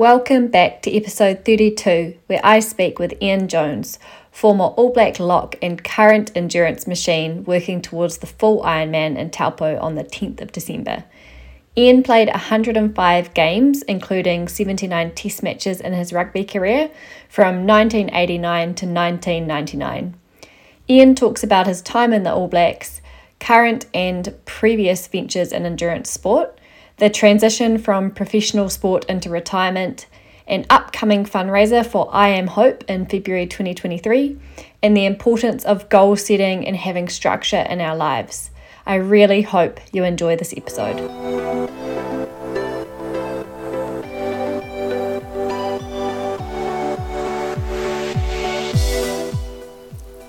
Welcome back to episode 32, where I speak with Ian Jones, former All Black lock and current endurance machine working towards the full Ironman in Taupo on the 10th of December. Ian played 105 games, including 79 test matches in his rugby career from 1989 to 1999. Ian talks about his time in the All Blacks, current and previous ventures in endurance sport, the transition from professional sport into retirement, an upcoming fundraiser for I Am Hope in February 2023, and the importance of goal setting and having structure in our lives. I really hope you enjoy this episode.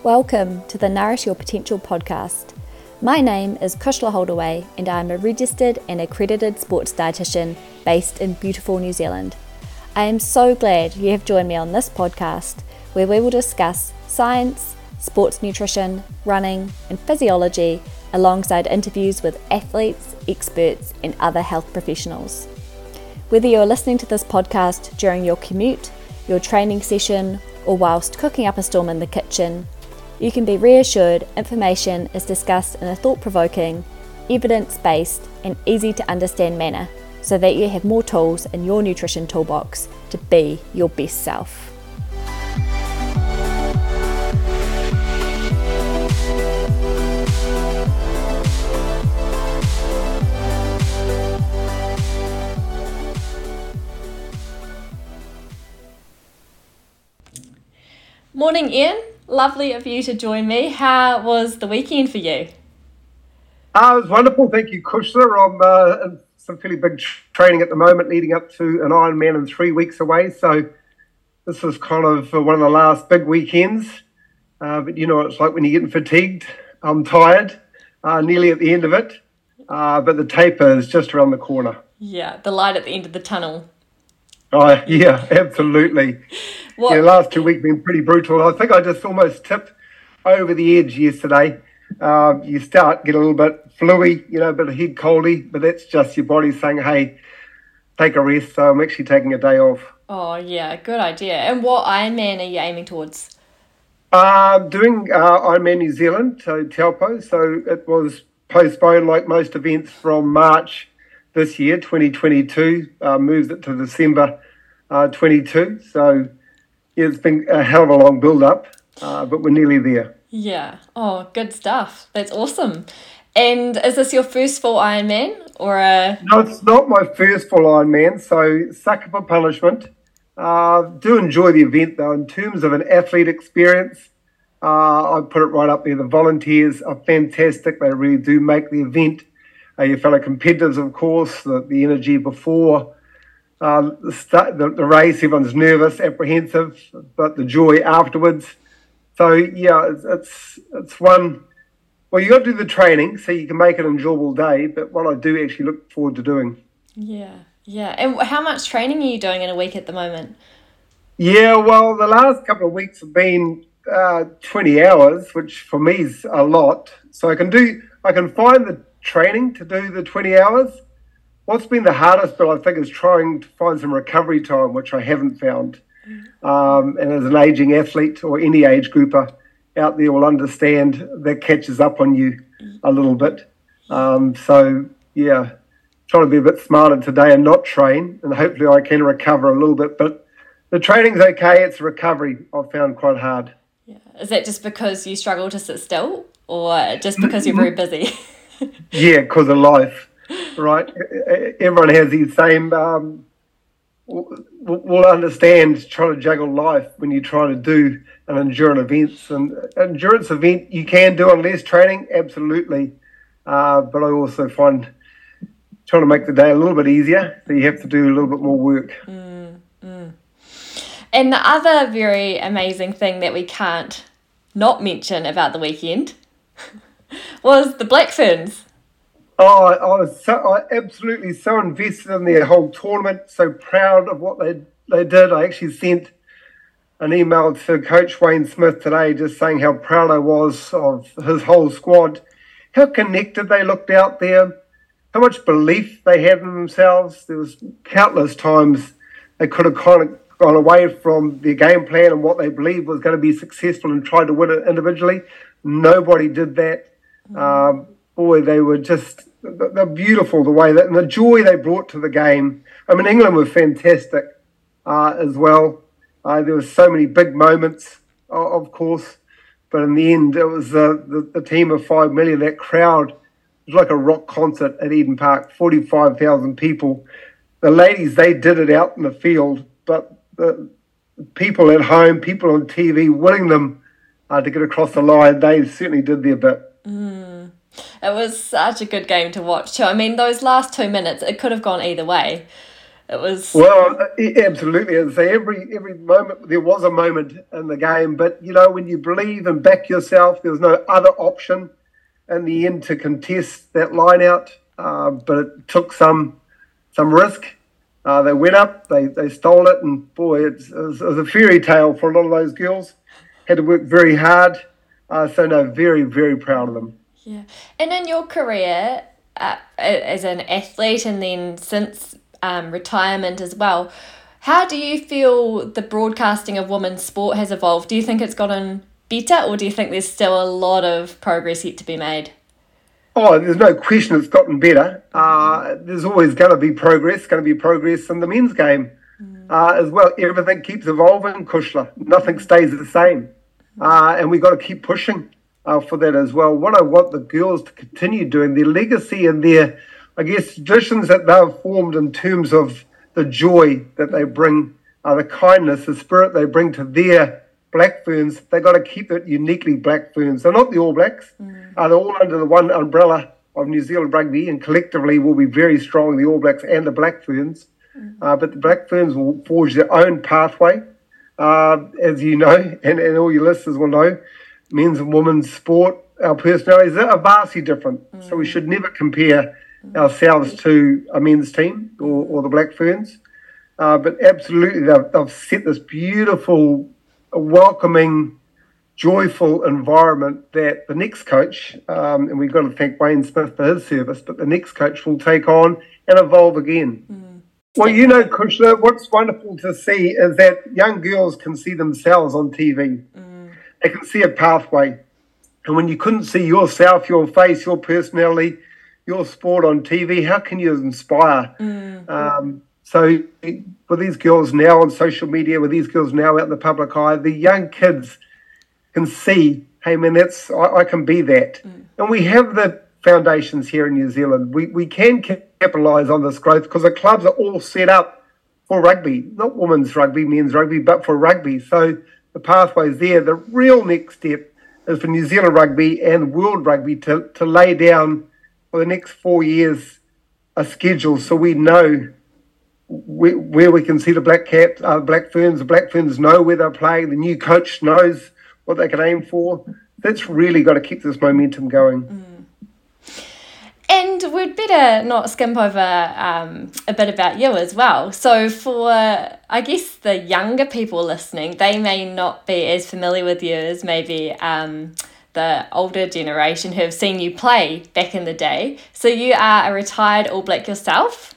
Welcome to the Nourish Your Potential podcast. My name is Kushla Holdaway, and I'm a registered and accredited sports dietitian based in beautiful New Zealand. I am so glad you have joined me on this podcast where we will discuss science, sports nutrition, running, and physiology alongside interviews with athletes, experts, and other health professionals. Whether you're listening to this podcast during your commute, your training session, or whilst cooking up a storm in the kitchen, you can be reassured information is discussed in a thought provoking, evidence based, and easy to understand manner so that you have more tools in your nutrition toolbox to be your best self. Morning, Ian. Lovely of you to join me. How was the weekend for you? Uh, it was wonderful. Thank you, Kushla. I'm uh, in some fairly big training at the moment leading up to an Ironman in three weeks away. So this is kind of one of the last big weekends. Uh, but you know, it's like when you're getting fatigued. I'm tired, uh, nearly at the end of it. Uh, but the taper is just around the corner. Yeah, the light at the end of the tunnel. Oh, yeah, absolutely. What? Yeah, last two weeks been pretty brutal. I think I just almost tipped over the edge yesterday. Uh, you start get a little bit fluey, you know, a bit of head coldy, but that's just your body saying, "Hey, take a rest." So I'm actually taking a day off. Oh yeah, good idea. And what Ironman are you aiming towards? Uh, doing uh, Ironman New Zealand, so Taupo. So it was postponed, like most events, from March this year, 2022. Uh, moved it to December uh, 22. So yeah, it's been a hell of a long build up, uh, but we're nearly there. Yeah. Oh, good stuff. That's awesome. And is this your first full Ironman or a? No, it's not my first full Ironman. So sucker for punishment. Uh, do enjoy the event though. In terms of an athlete experience, uh, I put it right up there. The volunteers are fantastic. They really do make the event. Uh, your fellow competitors, of course, the, the energy before uh, the, start, the, the race, everyone's nervous, apprehensive, but the joy afterwards. So yeah, it's it's, it's one. Well, you got to do the training so you can make an enjoyable day. But what I do actually look forward to doing. Yeah, yeah. And how much training are you doing in a week at the moment? Yeah, well, the last couple of weeks have been uh, 20 hours, which for me is a lot. So I can do, I can find the training to do the 20 hours. What's been the hardest bit, I think, is trying to find some recovery time, which I haven't found. Um, and as an aging athlete or any age grouper out there will understand that catches up on you a little bit. Um, so, yeah, trying to be a bit smarter today and not train, and hopefully I can recover a little bit. But the training's okay, it's recovery I've found quite hard. Yeah. Is that just because you struggle to sit still or just because you're very busy? yeah, because of life, right? Everyone has the same um, will understand trying to juggle life when you're trying to do an endurance event. And endurance event you can do on less training, absolutely. Uh, but I also find trying to make the day a little bit easier, so you have to do a little bit more work. Mm, mm. And the other very amazing thing that we can't not mention about the weekend was the Black Ferns. Oh, I was so, I absolutely so invested in their whole tournament. So proud of what they they did. I actually sent an email to Coach Wayne Smith today, just saying how proud I was of his whole squad, how connected they looked out there, how much belief they had in themselves. There was countless times they could have kind of gone away from their game plan and what they believed was going to be successful and tried to win it individually. Nobody did that. Um, boy, they were just they're beautiful the way that and the joy they brought to the game. I mean, England were fantastic uh, as well. Uh, there were so many big moments, of course, but in the end, it was the, the, team of five million. That crowd—it was like a rock concert at Eden Park, forty-five thousand people. The ladies, they did it out in the field, but the people at home, people on TV, winning them uh, to get across the line, they certainly did their bit. Mm. It was such a good game to watch too. I mean, those last two minutes, it could have gone either way. It was well, absolutely. As say, every every moment there was a moment in the game, but you know when you believe and back yourself, there's no other option in the end to contest that line out. Uh, but it took some some risk. Uh, they went up, they, they stole it, and boy, it was, it was, a fairy tale for a lot of those girls. Had to work very hard. Uh, so, no, very, very proud of them. Yeah. And in your career uh, as an athlete and then since um, retirement as well, how do you feel the broadcasting of women's sport has evolved? Do you think it's gotten better or do you think there's still a lot of progress yet to be made? Oh, there's no question it's gotten better. Uh, there's always going to be progress, going to be progress in the men's game mm. uh, as well. Everything keeps evolving, Kushla. Nothing stays the same. Uh, and we've got to keep pushing uh, for that as well. What I want the girls to continue doing, their legacy and their, I guess, traditions that they've formed in terms of the joy that they bring, uh, the kindness, the spirit they bring to their Black Ferns, they've got to keep it uniquely Black Ferns. They're not the All Blacks. Mm. Uh, they're all under the one umbrella of New Zealand rugby, and collectively will be very strong, the All Blacks and the Black Ferns. Mm. Uh, but the Black Ferns will forge their own pathway, uh, as you know, and, and all your listeners will know. Men's and women's sport, our personalities are vastly different. Mm. So we should never compare ourselves to a men's team or, or the Black Ferns. Uh, but absolutely, they've, they've set this beautiful welcoming, joyful environment that the next coach, um, and we've got to thank Wayne Smith for his service, but the next coach will take on and evolve again. Mm. Well, you know, Kushla, what's wonderful to see is that young girls can see themselves on TV. Mm. They can see a pathway. And when you couldn't see yourself, your face, your personality, your sport on TV, how can you inspire? Mm. Um, so with these girls now on social media, with these girls now out in the public eye, the young kids can see, hey man, that's I, I can be that. Mm. And we have the foundations here in New Zealand. We we can capitalise on this growth because the clubs are all set up for rugby, not women's rugby, men's rugby, but for rugby. So the pathway's there. The real next step is for New Zealand rugby and world rugby to, to lay down for the next four years a schedule so we know where, where we can see the black cat, uh, black ferns. The black ferns know where they're playing. The new coach knows what they can aim for. That's really got to keep this momentum going. Mm. And we'd better not skimp over um, a bit about you as well. So, for I guess the younger people listening, they may not be as familiar with you as maybe um, the older generation who have seen you play back in the day. So, you are a retired All Black yourself.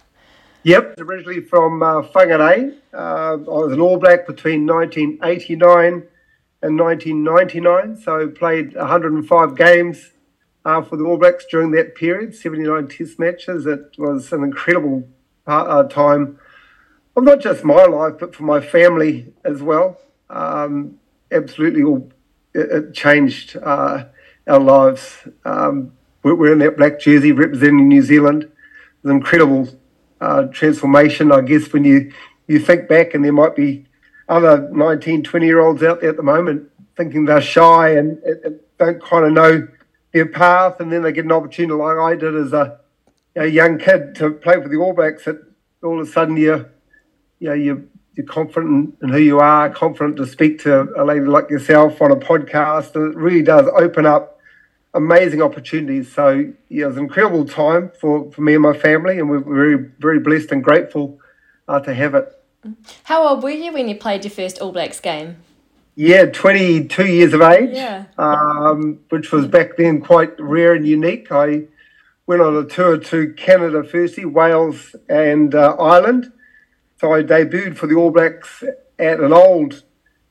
Yep, originally from uh, Whangarei. Uh, I was an All Black between 1989 and 1999, so played 105 games uh, for the All Blacks during that period, 79 Test matches. It was an incredible uh, time of not just my life, but for my family as well. Um, absolutely, all, it, it changed uh, our lives. Um, we're, we're in that black jersey representing New Zealand. It was incredible uh, transformation, I guess, when you, you think back, and there might be other 19, 20 year olds out there at the moment thinking they're shy and, and don't kind of know their path, and then they get an opportunity like I did as a, a young kid to play for the All Blacks. That all of a sudden you're, you know, you're, you're confident in who you are, confident to speak to a lady like yourself on a podcast, and it really does open up amazing opportunities. So yeah, it was an incredible time for, for me and my family, and we're very very blessed and grateful uh, to have it. How old were you when you played your first All Blacks game? Yeah, 22 years of age, yeah. um, which was back then quite rare and unique. I went on a tour to Canada firstly, Wales and uh, Ireland. So I debuted for the All Blacks at an old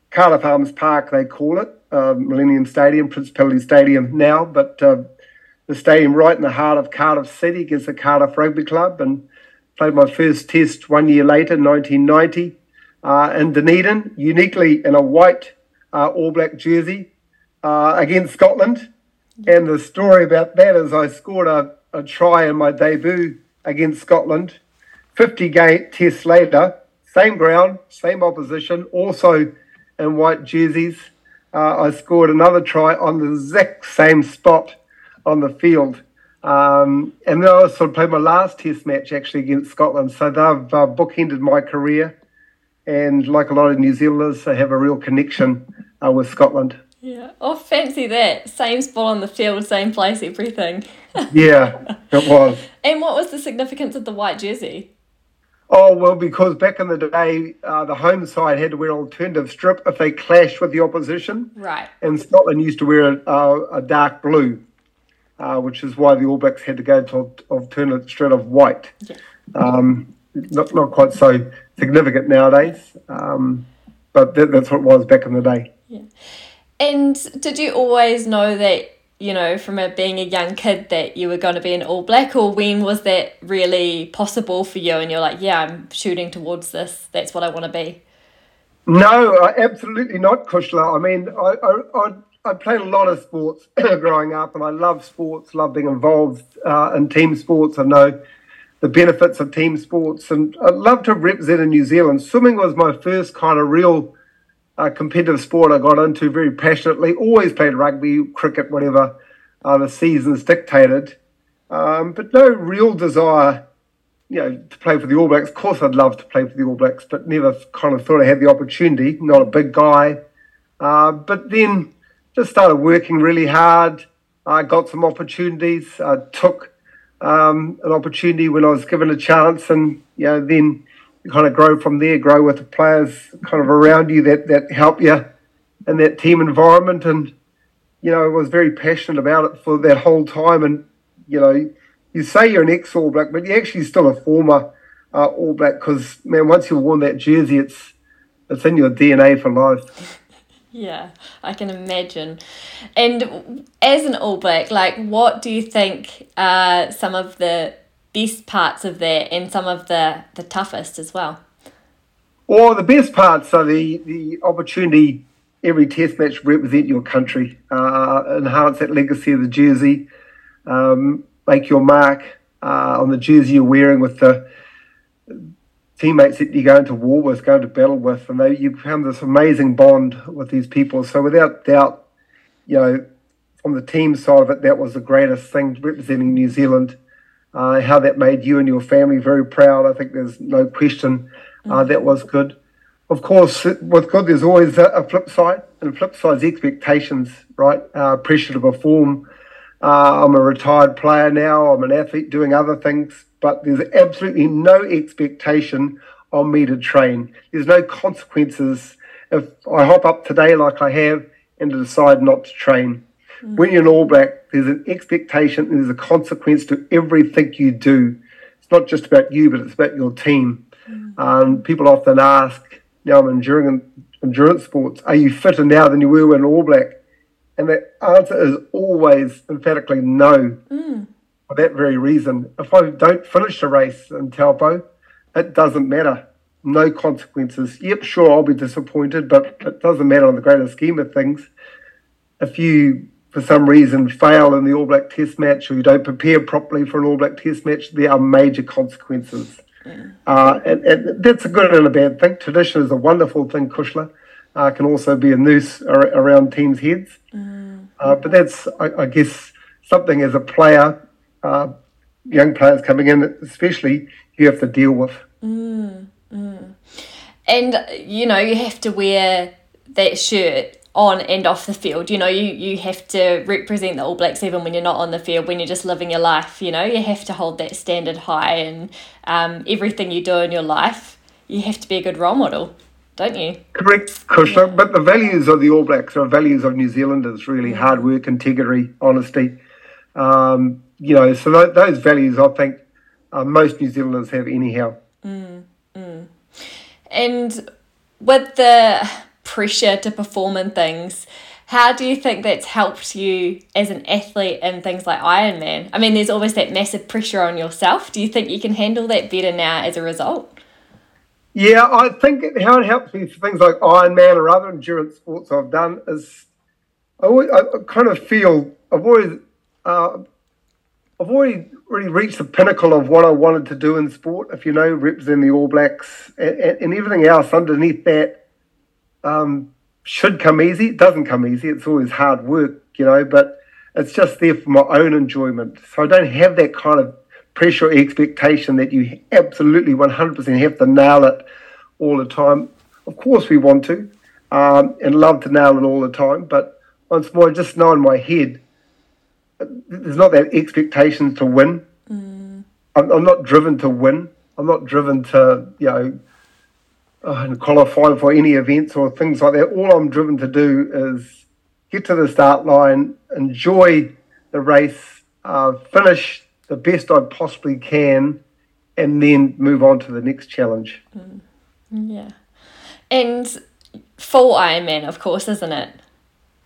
Cardiff Arms Park, they call it, uh, Millennium Stadium, Principality Stadium now, but uh, the stadium right in the heart of Cardiff City against the Cardiff Rugby Club and played my first test one year later, 1990, uh, in Dunedin, uniquely in a white uh, All Black jersey uh, against Scotland. And the story about that is I scored a, a try in my debut against Scotland. 50 game tests later, same ground, same opposition, also in white jerseys. Uh, I scored another try on the exact same spot on the field. Um, and then I also played my last test match actually against Scotland. So they've uh, bookended my career. And like a lot of New Zealanders, they have a real connection uh, with Scotland. Yeah. Oh, fancy that. Same spot on the field, same place, everything. yeah, it was. And what was the significance of the white jersey? Oh, well, because back in the day, uh, the home side had to wear alternative strip if they clashed with the opposition. Right. And Scotland used to wear a, a dark blue uh, which is why the All Blacks had to go to alternate strip of white. Yeah. Um, not, not quite so significant nowadays, um, but that, that's what it was back in the day. Yeah. And did you always know that, you know, from a, being a young kid that you were going to be an All Black, or when was that really possible for you? And you're like, yeah, I'm shooting towards this. That's what I want to be. No, absolutely not, Kushla. I mean, I, I, I I played a lot of sports growing up, and I love sports. Love being involved uh, in team sports. I know the benefits of team sports, and I'd love to represent in New Zealand. Swimming was my first kind of real uh, competitive sport I got into very passionately. Always played rugby, cricket, whatever uh, the seasons dictated, um, but no real desire. You know, to play for the All Blacks. Of course, I'd love to play for the All Blacks, but never kind of thought I had the opportunity. Not a big guy, uh, but then just started working really hard. I got some opportunities. I took um, an opportunity when I was given a chance, and you know, then you kind of grow from there. Grow with the players kind of around you that that help you in that team environment, and you know, I was very passionate about it for that whole time. And you know, you say you're an ex All Black, but you're actually still a former uh, All Black because man, once you've worn that jersey, it's it's in your DNA for life. Yeah, I can imagine. And as an All Black, like, what do you think are some of the best parts of that and some of the, the toughest as well? Well, the best parts are the, the opportunity every test match represent your country, uh, enhance that legacy of the jersey, um, make your mark uh, on the jersey you're wearing with the teammates that you go into war with, go into battle with, and they, you found this amazing bond with these people. So without doubt, you know, from the team side of it, that was the greatest thing representing New Zealand. Uh, how that made you and your family very proud. I think there's no question uh, that was good. Of course, with good, there's always a, a flip side, and the flip side is expectations, right? Uh, pressure to perform. Uh, I'm a retired player now. I'm an athlete doing other things but there's absolutely no expectation on me to train. There's no consequences if I hop up today like I have and to decide not to train. Mm. When you're an All Black, there's an expectation and there's a consequence to everything you do. It's not just about you, but it's about your team. Mm. Um, people often ask, now I'm enduring endurance sports, are you fitter now than you were when All Black? And the answer is always emphatically no. Mm for that very reason. If I don't finish the race in Taupo, it doesn't matter. No consequences. Yep, sure, I'll be disappointed, but it doesn't matter on the greater scheme of things. If you, for some reason, fail in the All Black Test match or you don't prepare properly for an All Black Test match, there are major consequences. Mm. Uh, and, and, that's a good and a bad thing. Tradition is a wonderful thing, Kushla. Uh, can also be a noose ar- around teams' heads. Mm. Uh, but that's, I, I guess, something as a player uh, young players coming in, especially, you have to deal with. Mm, mm. And, you know, you have to wear that shirt on and off the field. You know, you, you have to represent the All Blacks even when you're not on the field, when you're just living your life. You know, you have to hold that standard high and um, everything you do in your life, you have to be a good role model, don't you? Correct, Kushla. Yeah. But the values of the All Blacks are values of New Zealanders really mm. hard work, integrity, honesty. Um, you know, so th- those values I think uh, most New Zealanders have anyhow. Mm, mm. And with the pressure to perform in things, how do you think that's helped you as an athlete in things like Ironman? I mean, there's always that massive pressure on yourself. Do you think you can handle that better now as a result? Yeah, I think how it helps me for things like Ironman or other endurance sports I've done is I, always, I kind of feel I've always uh, I've already really reached the pinnacle of what I wanted to do in sport. If you know, representing the All Blacks and, and everything else underneath that um, should come easy. It doesn't come easy. It's always hard work, you know, but it's just there for my own enjoyment. So I don't have that kind of pressure expectation that you absolutely 100% have to nail it all the time. Of course, we want to um, and love to nail it all the time, but once more, just know in my head, there's not that expectation to win. Mm. I'm, I'm, not driven to win. I'm not driven to, you know, uh, qualify for any events or things like that. All I'm driven to do is get to the start line, enjoy the race, uh, finish the best I possibly can, and then move on to the next challenge. Mm. Yeah. And full Ironman, of course, isn't it?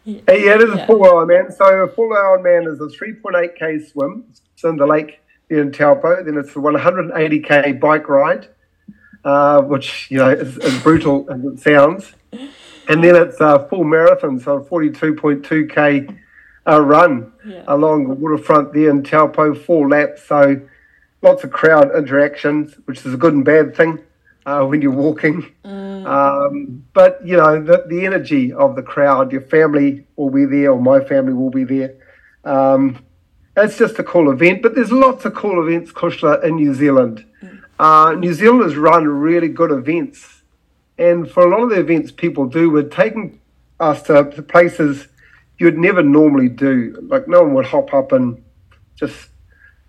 Yeah, yeah it is yeah. a full Ironman. So a full Ironman is a 3.8k swim. It's in the lake there in Taupo. Then it's a 180k bike ride, uh, which you know is, is brutal as it sounds. And then it's a full marathon, so 42.2k uh, run yeah. along the waterfront there in Taupo, four laps. So lots of crowd interactions, which is a good and bad thing uh, when you're walking. Mm. Um, but you know the, the energy of the crowd, your family will be there, or my family will be there. Um, it's just a cool event. But there's lots of cool events, Kushla, in New Zealand. Mm. Uh, New Zealanders run really good events, and for a lot of the events people do, we're taking us to places you'd never normally do. Like no one would hop up and just,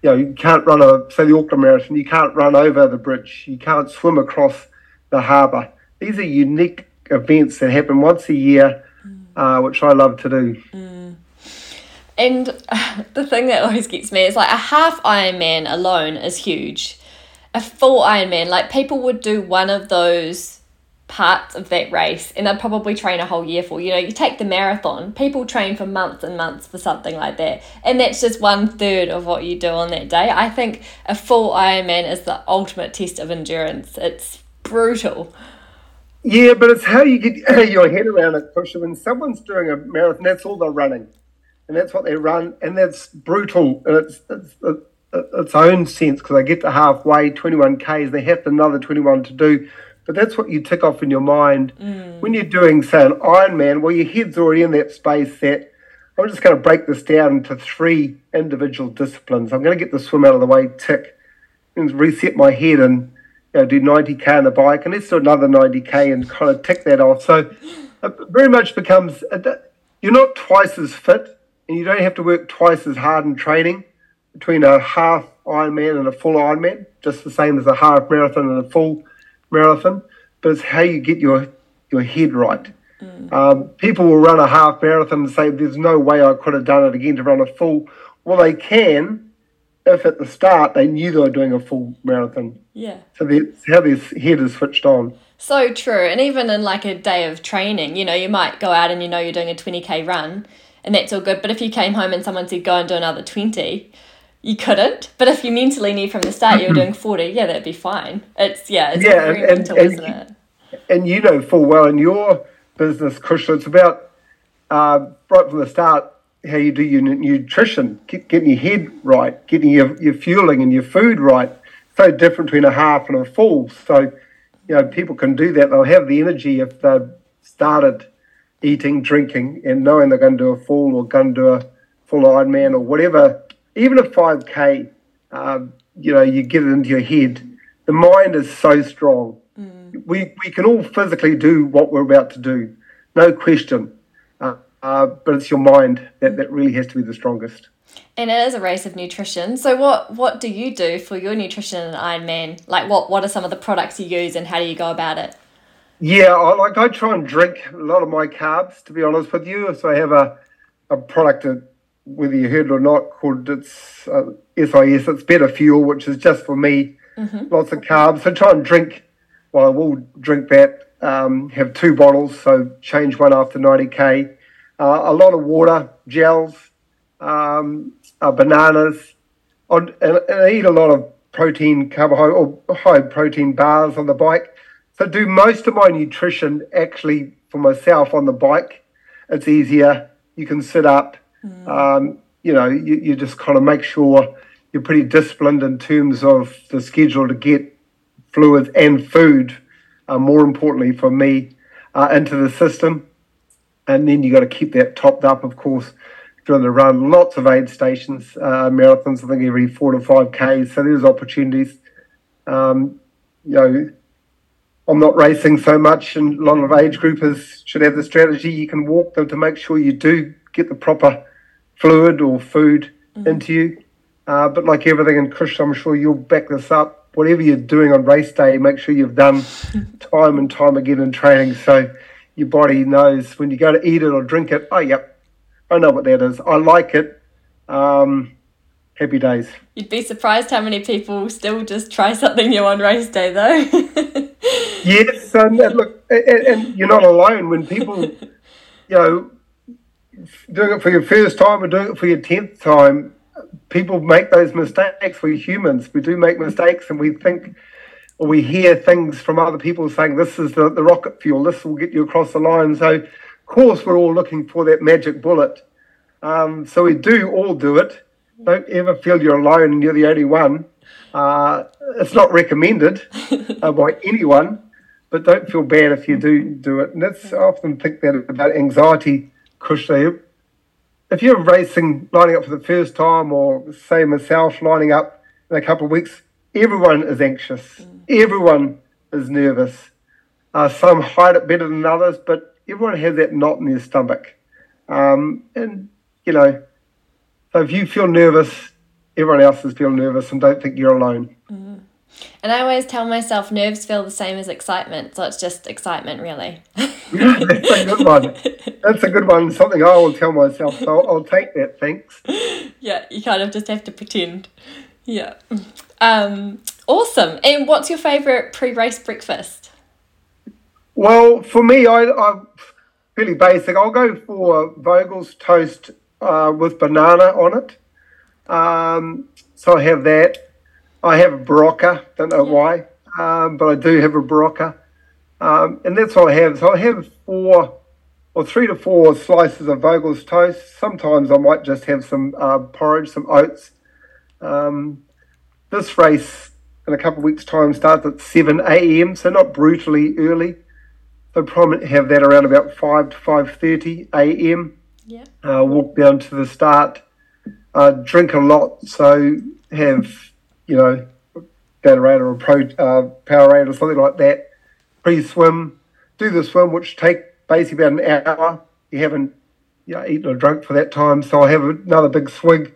you know, you can't run a say the Auckland Marathon. You can't run over the bridge. You can't swim across the harbour. These are unique events that happen once a year, mm. uh, which I love to do. Mm. And uh, the thing that always gets me is like a half Ironman alone is huge. A full Ironman, like people would do one of those parts of that race and they'd probably train a whole year for. You know, you take the marathon, people train for months and months for something like that. And that's just one third of what you do on that day. I think a full Ironman is the ultimate test of endurance. It's brutal. Yeah, but it's how you get your head around it, Kushla. When someone's doing a marathon, that's all they're running. And that's what they run. And that's brutal. And it's, it's, it's its own sense because they get to halfway, 21 Ks, they have another 21 to do but that's what you tick off in your mind mm. when you're doing, say, an Ironman. Well, your head's already in that space that I'm just going to break this down into three individual disciplines. I'm going to get the swim out of the way, tick, and reset my head and you know, do 90k on the bike, and let's do another 90k and kind of tick that off. So it very much becomes you're not twice as fit, and you don't have to work twice as hard in training between a half Ironman and a full Ironman, just the same as a half marathon and a full marathon, but it's how you get your your head right. Mm. Um, people will run a half marathon and say, "There's no way I could have done it again to run a full." Well, they can if at the start they knew they were doing a full marathon. Yeah. So that's how their head is switched on. So true, and even in like a day of training, you know, you might go out and you know you're doing a twenty k run, and that's all good. But if you came home and someone said go and do another twenty, you couldn't. But if you mentally knew from the start you were doing 40, yeah, that'd be fine. It's, yeah, it's yeah, very and, mental, and, isn't it? And you know full well in your business, Kushla, it's about uh, right from the start how you do your nutrition, getting your head right, getting your, your fueling and your food right. So different between a half and a full. So, you know, people can do that. They'll have the energy if they've started eating, drinking, and knowing they're going to do a full or going to do a full Ironman or whatever even a 5K, um, you know, you get it into your head, the mind is so strong. Mm. We, we can all physically do what we're about to do, no question. Uh, uh, but it's your mind that, that really has to be the strongest. And it is a race of nutrition. So what what do you do for your nutrition in Ironman? Like what what are some of the products you use and how do you go about it? Yeah, I, like I try and drink a lot of my carbs. To be honest with you, so I have a a product that whether you heard it or not, called it's uh, SIS. It's better fuel, which is just for me. Mm-hmm. Lots of carbs. So try and drink well, I will drink that. Um, have two bottles, so change one after 90k. Uh, a lot of water, gels, um, uh, bananas, and, and, I eat a lot of protein, carbohydrate, or high protein bars on the bike. So do most of my nutrition actually for myself on the bike. It's easier. You can sit up. Mm. Um, you know, you, you just kind of make sure you're pretty disciplined in terms of the schedule to get fluids and food, uh, more importantly for me, uh, into the system. And then you got to keep that topped up, of course, during the run. Lots of aid stations, uh, marathons, I think every four to five Ks. So there's opportunities. Um, you know, I'm not racing so much, and a lot of age groupers should have the strategy. You can walk them to make sure you do get the proper fluid or food mm. into you. Uh, but like everything in Kush, I'm sure you'll back this up whatever you're doing on race day, make sure you've done time and time again in training so your body knows when you go to eat it or drink it, oh, yep, I know what that is. I like it. Um, happy days. You'd be surprised how many people still just try something new on race day, though. yes, and look, and, and, you're not alone. When people, you know, doing it for your first time or doing it for your tenth time, people make those mistakes. We're humans. We do make mistakes, and we think or we hear things from other people saying this is the, the rocket fuel. This will get you across the line. So, of course, we're all looking for that magic bullet. Um, so we do all do it. Don't ever feel you're alone and you're the only one. Uh, it's not recommended uh, by anyone, but don't feel bad if you do do it. And that's I often think that about anxiety, Kush if you're racing, lining up for the first time, or say myself, lining up in a couple of weeks, everyone is anxious. Mm. Everyone is nervous. Uh, some hide it better than others, but everyone has that knot in their stomach. Um, and, you know, so if you feel nervous, everyone else is feeling nervous and don't think you're alone. And I always tell myself nerves feel the same as excitement, so it's just excitement, really. that's a good one. That's a good one. Something I will tell myself. So I'll, I'll take that. Thanks. Yeah, you kind of just have to pretend. Yeah. Um, awesome. And what's your favourite pre-race breakfast? Well, for me, I, I'm fairly basic. I'll go for Vogel's toast uh, with banana on it. Um, so I have that. I have a Berocca, don't know why, um, but I do have a Berocca. Um, and that's all I have. So I have four or three to four slices of Vogel's toast. Sometimes I might just have some uh, porridge, some oats. Um, this race in a couple of weeks' time starts at 7 a.m., so not brutally early. So probably have that around about 5 to 5.30 a.m. Yeah. Uh, walk down to the start. Uh, drink a lot, so have you know, Gatorade or a Pro uh, Powerade or something like that. Pre-swim, do the swim, which take basically about an hour. You haven't you know, eaten or drunk for that time, so I have another big swig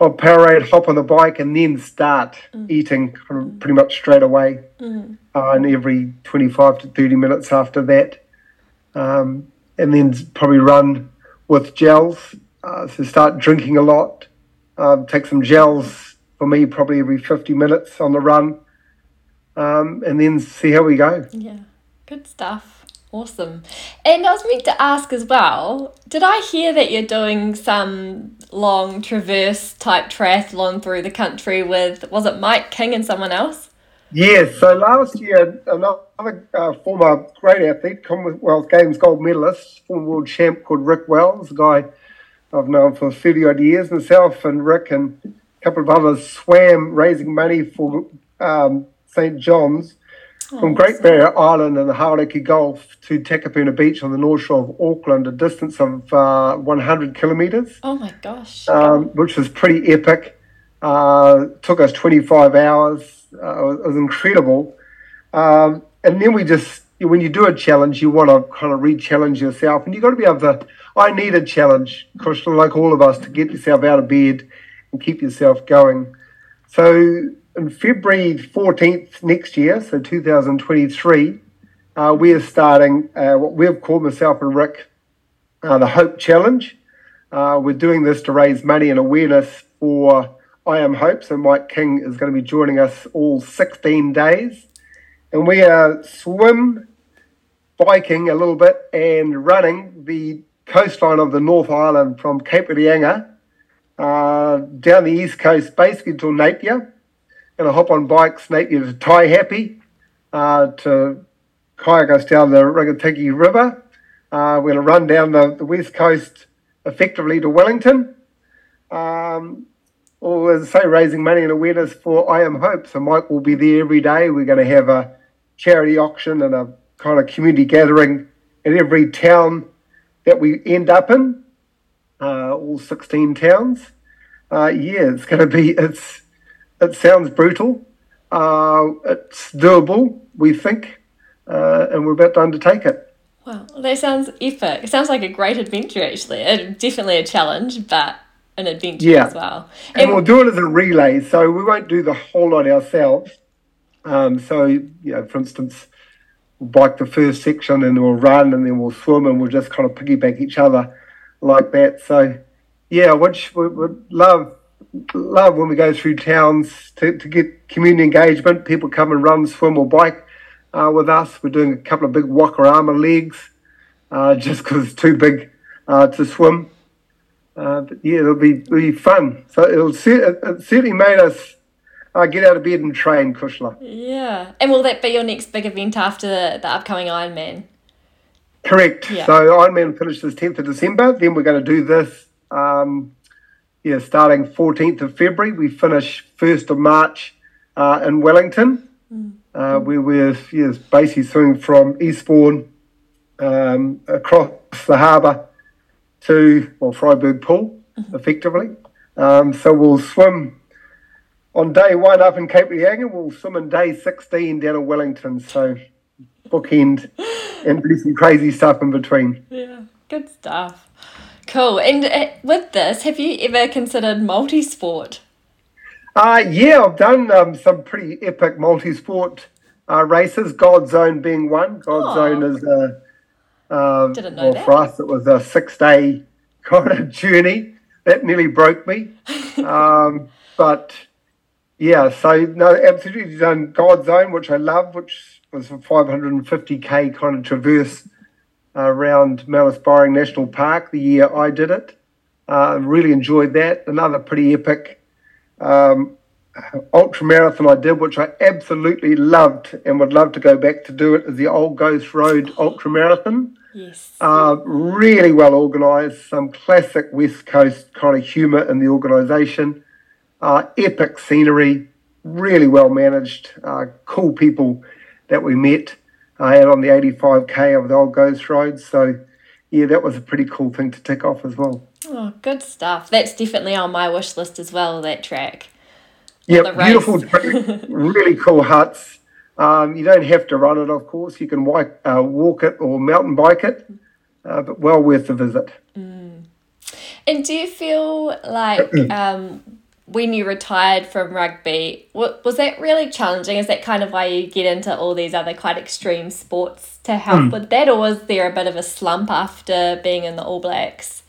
of Powerade, hop on the bike, and then start mm. eating pretty much straight away. Mm. Uh, and every 25 to 30 minutes after that. Um, and then probably run with gels. Uh, so start drinking a lot. Um, take some gels for me probably every 50 minutes on the run um, and then see how we go. Yeah, good stuff. Awesome. And I was meant to ask as well did I hear that you're doing some long traverse type triathlon through the country with, was it Mike King and someone else? Yes, so last year, another uh, former great athlete, Commonwealth Games gold medalist, former world champ called Rick Wells, a guy I've known for 30 odd years, myself and Rick and couple of others swam raising money for um, St John's oh, from Great Barrier Island and the Hauraki Gulf to Takapuna Beach on the north shore of Auckland, a distance of uh, 100 kilometres. Oh my gosh. Um, which was pretty epic. Uh, took us 25 hours. Uh, it was incredible. Um, and then we just, when you do a challenge, you want to kind of re challenge yourself. And you've got to be able to, I need a challenge, Kushla, like all of us, to get yourself out of bed and keep yourself going. So in February 14th next year, so 2023, uh, we are starting uh, what we've called myself and Rick uh, the Hope Challenge. Uh, we're doing this to raise money and awareness for I Am Hope. So Mike King is going to be joining us all 16 days. and we are swim, biking a little bit, and running the coastline of the North Island from Cape Reinga uh, down the east coast, basically to Napier. Going to hop on bikes, Napier to Taihape, uh, to kayak us down the Rangitikei River. Uh, we're going to run down the, the west coast effectively to Wellington. Um, or as I say, raising money and awareness for I Am Hope. So Mike will be there every day. We're going to have a charity auction and a kind of community gathering in every town that we end up in, uh, all 16 towns. Uh, yeah, it's going to be, it's, it sounds brutal. Uh, it's doable, we think, uh, and we're about to undertake it. Wow, that sounds epic. It sounds like a great adventure, actually. definitely a challenge, but an adventure yeah. as well. And, and we'll do it as a relay, so we won't do the whole lot ourselves. Um, so, you know, for instance, we'll bike the first section and we'll run and then we'll swim and we'll just kind of piggyback each other like that. So, yeah, which we would love love when we go through towns to, to get community engagement. People come and run, swim, or bike uh, with us. We're doing a couple of big waka ama legs uh, just because it's too big uh, to swim. Uh, but yeah, it'll be, it'll be fun. So it'll it certainly made us uh, get out of bed and train, Kushla. Yeah. And will that be your next big event after the, the upcoming Ironman? Correct. Yeah. So Ironman finishes 10th of December. Then we're going to do this, um, yeah, starting 14th of February. We finish 1st of March uh, in Wellington. Mm. Uh, where we're yes, basically swimming from Eastbourne um, across the harbour to well Freyberg Pool, mm-hmm. effectively. Um, so we'll swim on day one up in Cape Reinga. We'll swim on day 16 down in Wellington. So bookend and do some crazy stuff in between. Yeah, good stuff. Cool. And uh, with this, have you ever considered multi sport? Uh, yeah, I've done um, some pretty epic multi sport uh, races, God Zone being one. God oh. Zone is a uh, Didn't know well, that. for us, it was a six day kind of journey that nearly broke me. um, but yeah, so no, absolutely done God Zone, which I love, which was a 550k kind of traverse uh, around Mount Aspiring National Park the year I did it. Uh, really enjoyed that. Another pretty epic um, ultra marathon I did, which I absolutely loved and would love to go back to do it, is the Old Ghost Road Ultra Marathon. Yes. Uh, really well organised, some classic West Coast kind of humour in the organisation, uh, epic scenery, really well managed, uh, cool people that we met uh, out on the 85k of the Old Ghost Road. So, yeah, that was a pretty cool thing to tick off as well. Oh, good stuff. That's definitely on my wish list as well, that track. Yeah, beautiful track, really cool huts. Um, you don't have to run it, of course. You can walk, uh, walk it or mountain bike it, uh, but well worth the visit. Mm. And do you feel like um, when you retired from rugby, was that really challenging? Is that kind of why you get into all these other quite extreme sports to help mm. with that, or was there a bit of a slump after being in the All Blacks?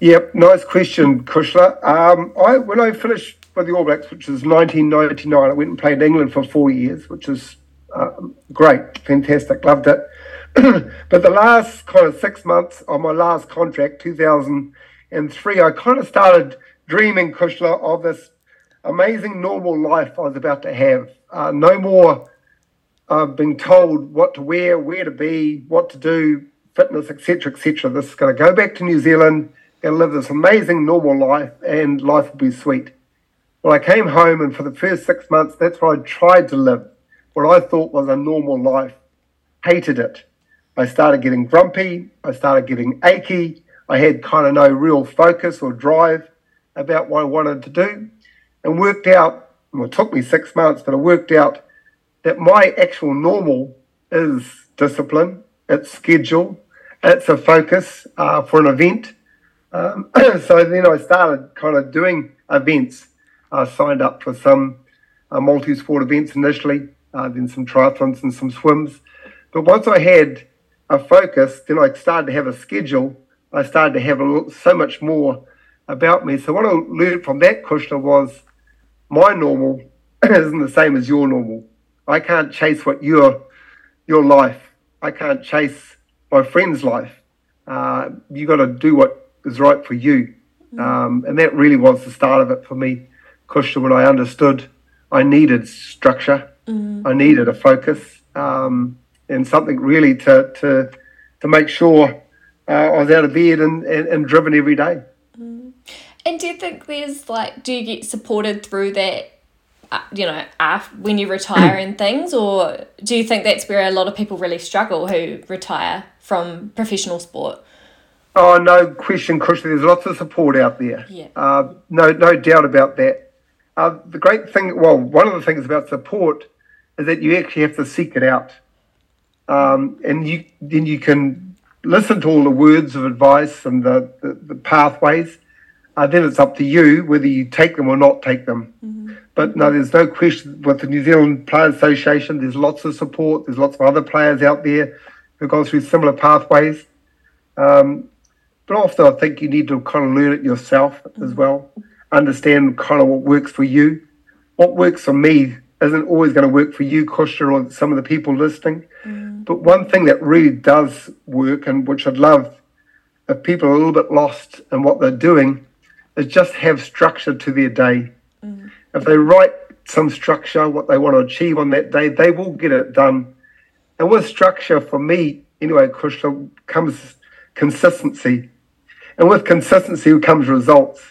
Yep, nice question, Kushla. Um, I when I finished with the All Blacks, which was 1999. I went and played in England for four years, which was uh, great, fantastic, loved it. but the last kind of six months of my last contract, 2003, I kind of started dreaming, Kushla, of this amazing normal life I was about to have. Uh, no more uh, being told what to wear, where to be, what to do, fitness, etc., etc. This is going to go back to New Zealand and live this amazing normal life, and life will be sweet. Well, I came home, and for the first six months, that's what I tried to live, what I thought was a normal life. Hated it. I started getting grumpy. I started getting achy. I had kind of no real focus or drive about what I wanted to do, and worked out. Well, it took me six months, but I worked out that my actual normal is discipline. It's schedule. It's a focus uh, for an event. Um, so then I started kind of doing events uh, signed up for some uh, multi sport events initially, uh, then some triathlons and some swims. But once I had a focus, then I started to have a schedule. I started to have a, so much more about me. So what I learned from that, Kushla, was my normal isn't the same as your normal. I can't chase what your your life. I can't chase my friend's life. Uh, you got to do what is right for you, um, and that really was the start of it for me, Kushla, when I understood I needed structure, mm. I needed a focus, um, and something really to to to make sure uh, I was out of bed and, and, and driven every day. And do you think there's like, do you get supported through that uh, you know, after, when you retire and things, or do you think that's where a lot of people really struggle who retire from professional sport? Oh, no question, Kush. There's lots of support out there. Yeah. Uh, no, no doubt about that. Uh, the great thing, well, one of the things about support is that you actually have to seek it out, um, and you then you can listen to all the words of advice and the, the, the pathways. Then it's up to you whether you take them or not take them. Mm-hmm. But no, there's no question with the New Zealand Players Association, there's lots of support. There's lots of other players out there who've gone through similar pathways. Um, but often I think you need to kind of learn it yourself as well, understand kind of what works for you. What works for me isn't always going to work for you, Kushla, or some of the people listening. Mm. But one thing that really does work, and which I'd love if people are a little bit lost in what they're doing, is just have structure to their day. Mm if they write some structure, what they want to achieve on that day, they will get it done. And with structure, for me, anyway, Kushla, comes consistency. And with consistency comes results.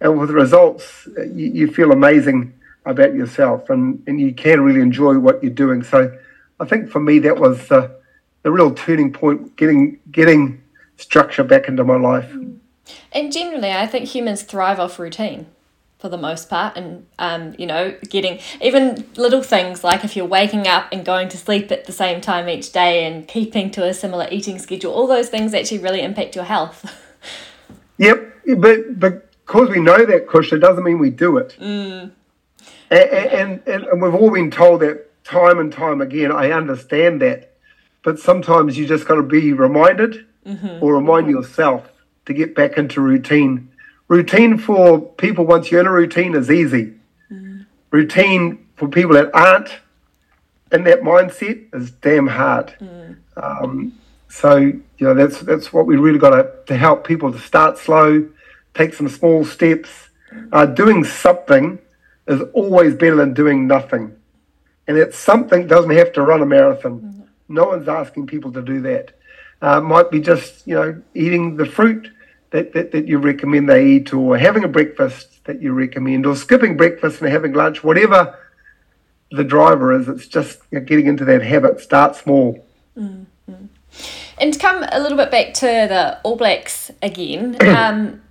And with results, you, you feel amazing about yourself and, and you can really enjoy what you're doing. So I think for me, that was the, the real turning point, getting, getting structure back into my life. And generally, I think humans thrive off routine for the most part and um, you know getting even little things like if you're waking up and going to sleep at the same time each day and keeping to a similar eating schedule all those things actually really impact your health yep but because we know that kush it doesn't mean we do it mm. and, and, and, and we've all been told that time and time again i understand that but sometimes you just got to be reminded mm-hmm. or remind yourself to get back into routine routine for people once you're in a routine is easy. Mm. Routine for people that aren't in that mindset is damn hard. Mm. Um, so you know that's that's what we really got to to help people to start slow, take some small steps. Uh, doing something is always better than doing nothing, and it's something doesn't have to run a marathon. Mm. No one's asking people to do that. Uh, might be just you know eating the fruit that, that, that you recommend they eat, or having a breakfast that you recommend, or skipping breakfast and having lunch, whatever the driver is, it's just you know, getting into that habit. Start small. Mm-hmm. And to come a little bit back to the All Blacks again, um,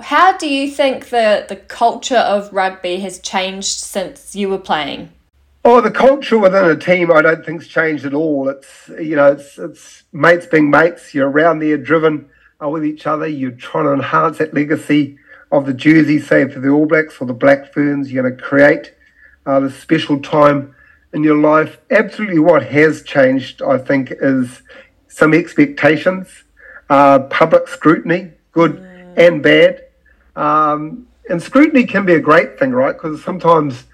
how do you think the, the culture of rugby has changed since you were playing? Oh, the culture within a team, I don't think's changed at all. It's you know, it's it's mates being mates. You're around there, driven with each other. You're trying to enhance that legacy of the jersey, say for the All Blacks or the Black Ferns. You're going to create uh, the special time in your life. Absolutely, what has changed, I think, is some expectations, uh, public scrutiny, good mm. and bad. Um, and scrutiny can be a great thing, right? Because sometimes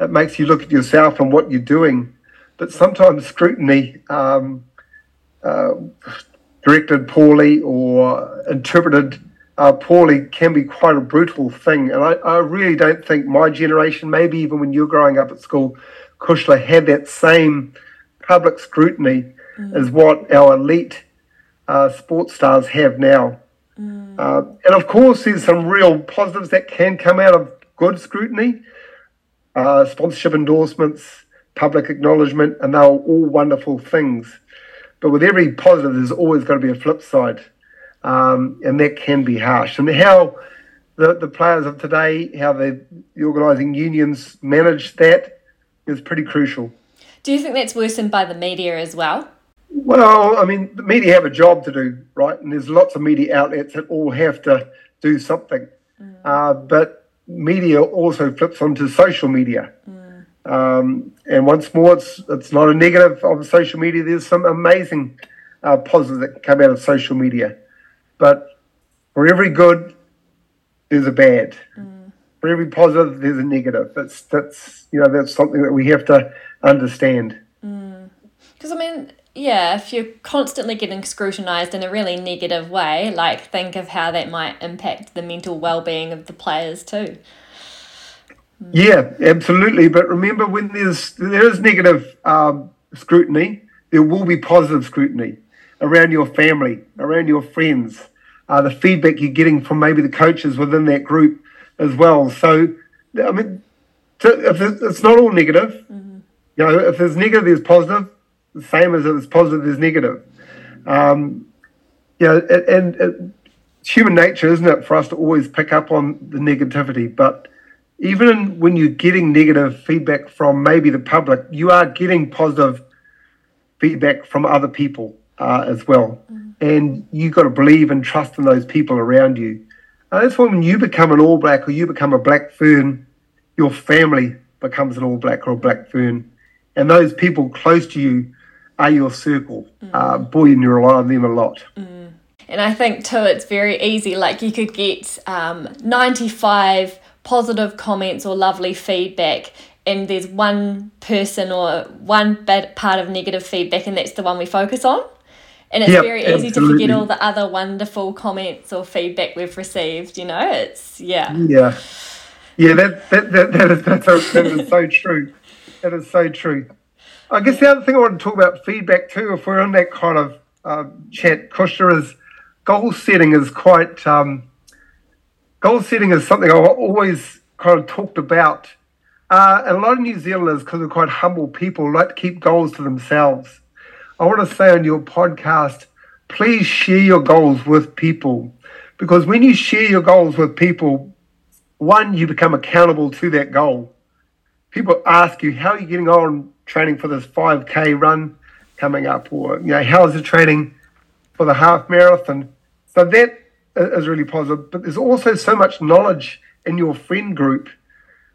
it makes you look at yourself and what you're doing. But sometimes scrutiny um, uh, directed poorly or interpreted uh, poorly can be quite a brutal thing. And I, I, really don't think my generation, maybe even when you're growing up at school, Kushla had that same public scrutiny mm. as what our elite uh, sports stars have now. Mm. Uh, and of course, there's some real positives that can come out of good scrutiny, uh, sponsorship endorsements, public acknowledgement, and they're all wonderful things. But with every positive, there's always going to be a flip side, um, and that can be harsh. And how the, the players of today, how the, the organising unions manage that is pretty crucial. Do you think that's worsened by the media as well? Well, I mean, the media have a job to do, right? And there's lots of media outlets that all have to do something. Mm. Uh, but media also flips onto social media. Mm. Um, and once more, it's it's not a negative of social media. There's some amazing uh, positives that come out of social media, but for every good, there's a bad. Mm. For every positive, there's a negative. That's that's you know that's something that we have to understand. Because I mean, yeah, if you're constantly getting scrutinized in a really negative way, like think of how that might impact the mental well-being of the players too. Yeah, absolutely. But remember, when there's there is negative um, scrutiny, there will be positive scrutiny around your family, around your friends, uh, the feedback you're getting from maybe the coaches within that group as well. So, I mean, if it's not all negative, mm-hmm. you know, if there's negative, there's positive. Same as it's positive, there's negative. Um, you know, and, and it's human nature, isn't it, for us to always pick up on the negativity, but even when you're getting negative feedback from maybe the public, you are getting positive feedback from other people uh, as well. Mm. And you've got to believe and trust in those people around you. Uh, that's why when you become an All Black or you become a Black Fern, your family becomes an All Black or a Black Fern. And those people close to you are your circle. Mm. Uh, boy, and you rely on them a lot. Mm. And I think too, it's very easy. Like you could get um, 95 positive comments or lovely feedback and there's one person or one bad part of negative feedback and that's the one we focus on and it's yep, very easy absolutely. to forget all the other wonderful comments or feedback we've received you know it's yeah yeah yeah that that, that, that's, that is so true that is so true i guess the other thing i want to talk about feedback too if we're in that kind of uh, chat kushla is goal setting is quite um, goal setting is something I've always kind of talked about. Uh, and a lot of New Zealanders, because they're quite humble people, like to keep goals to themselves. I want to say on your podcast, please share your goals with people. Because when you share your goals with people, one, you become accountable to that goal. People ask you, how are you getting on training for this 5K run coming up? Or, you know, how's the training for the half marathon? So that is really positive. But there's also so much knowledge in your friend group.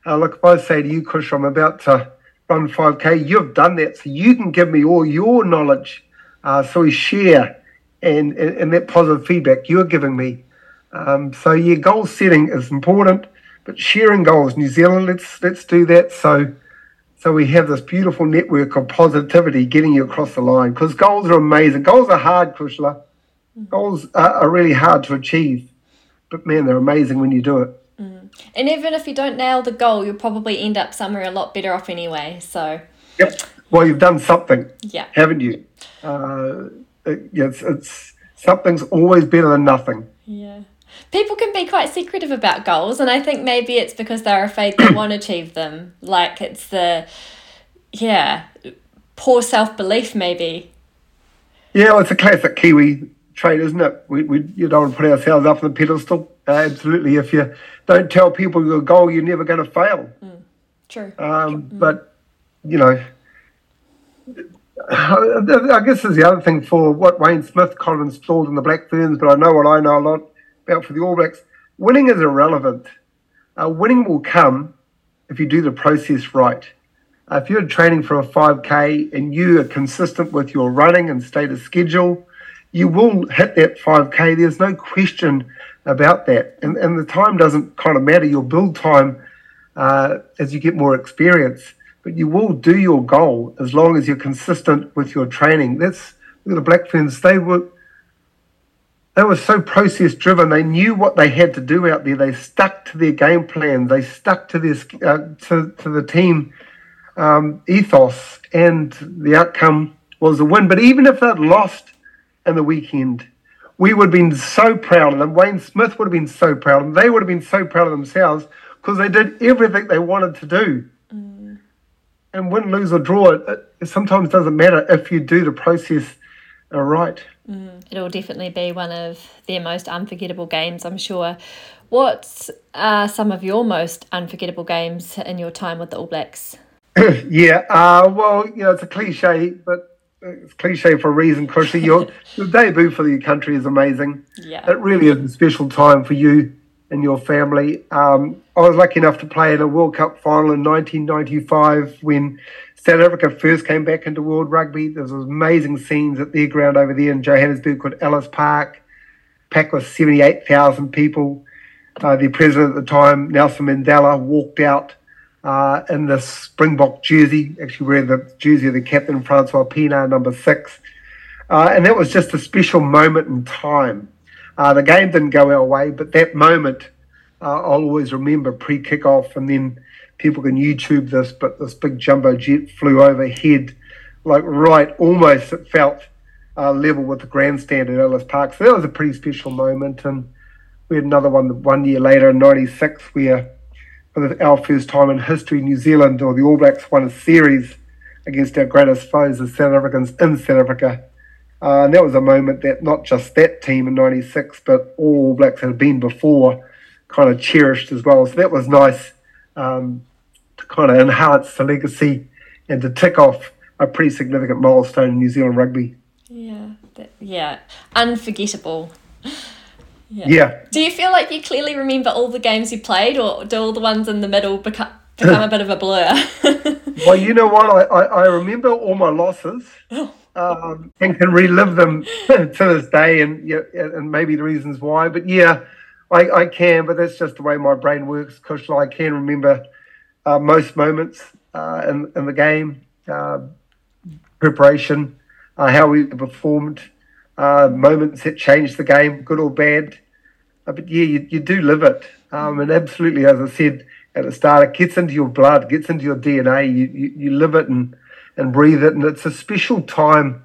Uh, look, if I say to you, Kush, I'm about to run 5K, you've done that, so you can give me all your knowledge. Uh, so we share and, and, and, that positive feedback you're giving me. Um, so yeah, goal setting is important, but sharing goals, New Zealand, let's let's do that. So so we have this beautiful network of positivity getting you across the line because goals are amazing. Goals are hard, Kushla. Goals are, are, really hard to achieve, but man, they're amazing when you do it. Mm. And even if you don't nail the goal, you'll probably end up somewhere a lot better off anyway. So. Yep. Well, you've done something. Yeah. Haven't you? Uh, it, it's, it's something's always better than nothing. Yeah. People can be quite secretive about goals, and I think maybe it's because they're afraid they won't achieve them. Like it's the, yeah, poor self belief, maybe. Yeah, well, it's a classic Kiwi trait, isn't it? We, we you don't want to put ourselves up on the pedestal. Uh, absolutely. If you don't tell people your goal, you're never going to fail. Mm. True. Um, mm. But, you know, I guess there's the other thing for what Wayne Smith kind of installed in the Black Ferns, but I know what I know a lot about for the All Blacks. Winning is irrelevant. Uh, winning will come if you do the process right. Uh, if you're training for a 5K and you are consistent with your running and state of schedule, you will hit that 5K. There's no question about that. And, and the time doesn't kind of matter. Your build time uh, as you get more experience, but you will do your goal as long as you're consistent with your training. That's the Black Ferns. They were they were so process driven. They knew what they had to do out there. They stuck to their game plan. They stuck to this uh, to to the team um, ethos, and the outcome was a win. But even if they'd lost in the weekend. We would have been so proud of them. Wayne Smith would have been so proud of them. They would have been so proud of themselves because they did everything they wanted to do. Mm. And win, lose, or draw, it, it, sometimes doesn't matter if you do the process right. Mm. It'll definitely be one of their most unforgettable games, I'm sure. What are some of your most unforgettable games in your time with the All Blacks? yeah, uh, well, you know, it's a cliche, but it's cliche for a reason, Cushy. Your, your debut for the country is amazing. Yeah. It really is a special time for you and your family. Um, I was lucky enough to play in a World Cup final in 1995 when South Africa first came back into World Rugby. There was amazing scenes at their ground over there in Johannesburg called Ellis Park, packed with 78,000 people. uh, the president at the time, Nelson Mandela, walked out uh, in the Springbok jersey, actually wearing the jersey of the captain, Francois Pienaar, number six. Uh, and that was just a special moment in time. Uh, the game didn't go our way, but that moment uh, I'll always remember pre kickoff. And then people can YouTube this, but this big jumbo jet flew overhead, like right, almost it felt uh, level with the grandstand at Ellis Park. So that was a pretty special moment. And we had another one one year later in '96 where, for our first time in history, New Zealand or the All Blacks won a series against our greatest foes, the South Africans in South Africa. Uh, and that was a moment that not just that team in '96, but all Blacks had been before, kind of cherished as well. So that was nice um, to kind of enhance the legacy and to tick off a pretty significant milestone in New Zealand rugby. Yeah, that, yeah, unforgettable. Yeah. yeah. Do you feel like you clearly remember all the games you played, or do all the ones in the middle become become a bit of a blur? well, you know what? I, I, I remember all my losses. Oh. Um, and can relive them to this day, and and maybe the reasons why. But yeah, I, I can. But that's just the way my brain works. Because I can remember uh, most moments uh, in in the game, uh, preparation, uh, how we performed, uh, moments that changed the game, good or bad. Uh, but yeah, you, you do live it. Um, and absolutely, as I said at the start, it gets into your blood, gets into your DNA. You, you, you live it and, and breathe it. And it's a special time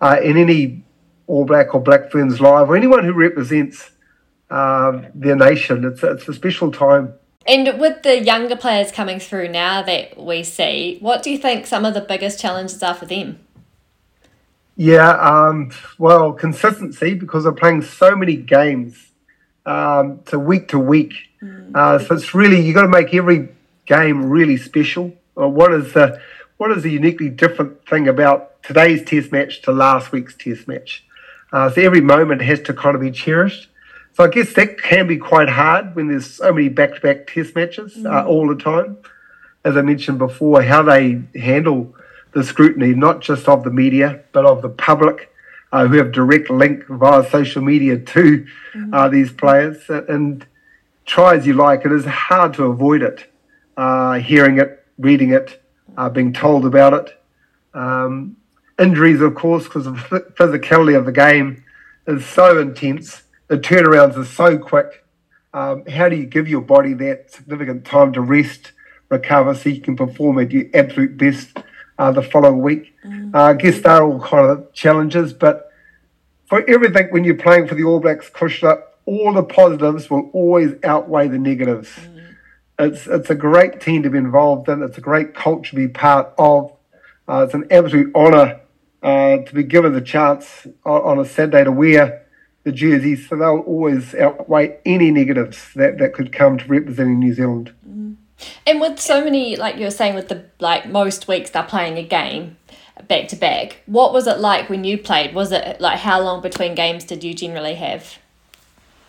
uh, in any All Black or Black Ferns live or anyone who represents uh, their nation. It's, it's a special time. And with the younger players coming through now that we see, what do you think some of the biggest challenges are for them? Yeah, um, well, consistency because they're playing so many games um, to week to week. Mm. Uh, so it's really you've got to make every game really special. Uh, what is the what is the uniquely different thing about today's test match to last week's test match? Uh, so every moment has to kind of be cherished. So I guess that can be quite hard when there's so many back-to-back test matches uh, mm. all the time. As I mentioned before, how they handle the scrutiny, not just of the media, but of the public uh, who have direct link via social media to mm-hmm. uh, these players. And try as you like, it is hard to avoid it, uh, hearing it, reading it, uh, being told about it. Um, injuries, of course, because the physicality of the game is so intense. The turnarounds are so quick. Um, how do you give your body that significant time to rest, recover, so you can perform at your absolute best? uh, the following week. Mm. Uh, I guess they're all kind of challenges, but for everything when you're playing for the All Blacks, Kushla, all the positives will always outweigh the negatives. Mm. It's it's a great team to be involved in. It's a great culture to be part of. Uh, it's an absolute honour uh, to be given the chance on, on, a Saturday to wear the jersey. So they'll always outweigh any negatives that, that could come to representing New Zealand. Mm. And with so many, like you were saying, with the like most weeks they're playing a game back to back. What was it like when you played? Was it like how long between games did you generally have?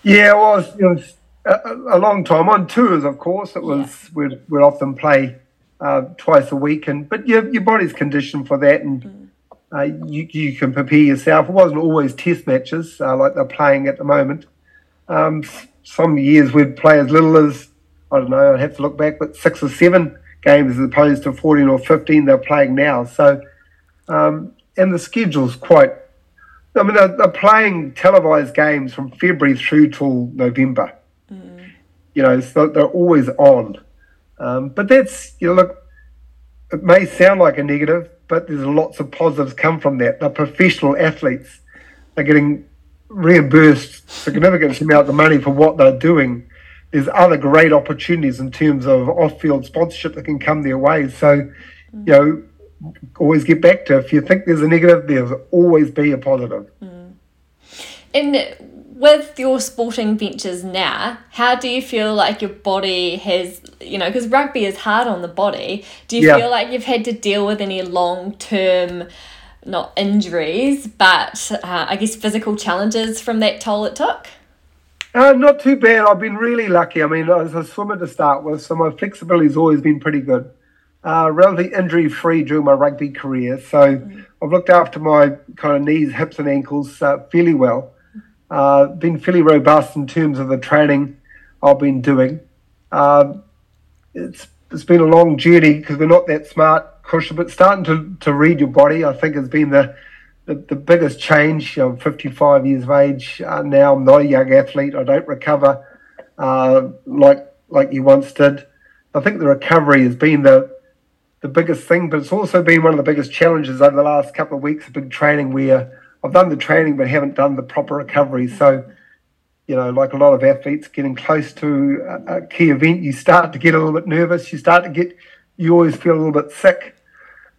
Yeah, it was, it was a, a, long time on tours. Of course, it was yeah. we'd, we'd often play uh, twice a week, and but your your body's conditioned for that, and mm. uh, you you can prepare yourself. It wasn't always test matches uh, like they're playing at the moment. Um, some years we'd play as little as I don't know, I'd have to look back, but six or seven games as opposed to 14 or 15 they're playing now. So, um, and the schedule's quite, I mean, they're, they're, playing televised games from February through till November. You know, so they're always on. Um, but that's, you know, look, it may sound like a negative, but there's lots of positives come from that. They're professional athletes. They're getting reimbursed significant amount of money for what they're doing there's other great opportunities in terms of off-field sponsorship that can come their way. So, mm. you know, always get back to if you think there's a negative, there's always be a positive. Mm. And with your sporting ventures now, how do you feel like your body has, you know, because rugby is hard on the body. Do you yeah. feel like you've had to deal with any long-term, not injuries, but uh, I guess physical challenges from that toll it took? Uh, not too bad. I've been really lucky. I mean, I was a swimmer to start with, so my flexibility has always been pretty good. Uh, relatively injury free during my rugby career, so mm. I've looked after my kind of knees, hips, and ankles uh, fairly well. Uh, been fairly robust in terms of the training I've been doing. Um, it's it's been a long journey because we're not that smart, Kushla, but starting to, to read your body, I think, has been the the, the biggest change. I'm 55 years of age uh, now. I'm not a young athlete. I don't recover uh, like like you once did. I think the recovery has been the the biggest thing, but it's also been one of the biggest challenges over the last couple of weeks of big training where I've done the training but haven't done the proper recovery. So, you know, like a lot of athletes getting close to a, a key event, you start to get a little bit nervous. You start to get, you always feel a little bit sick.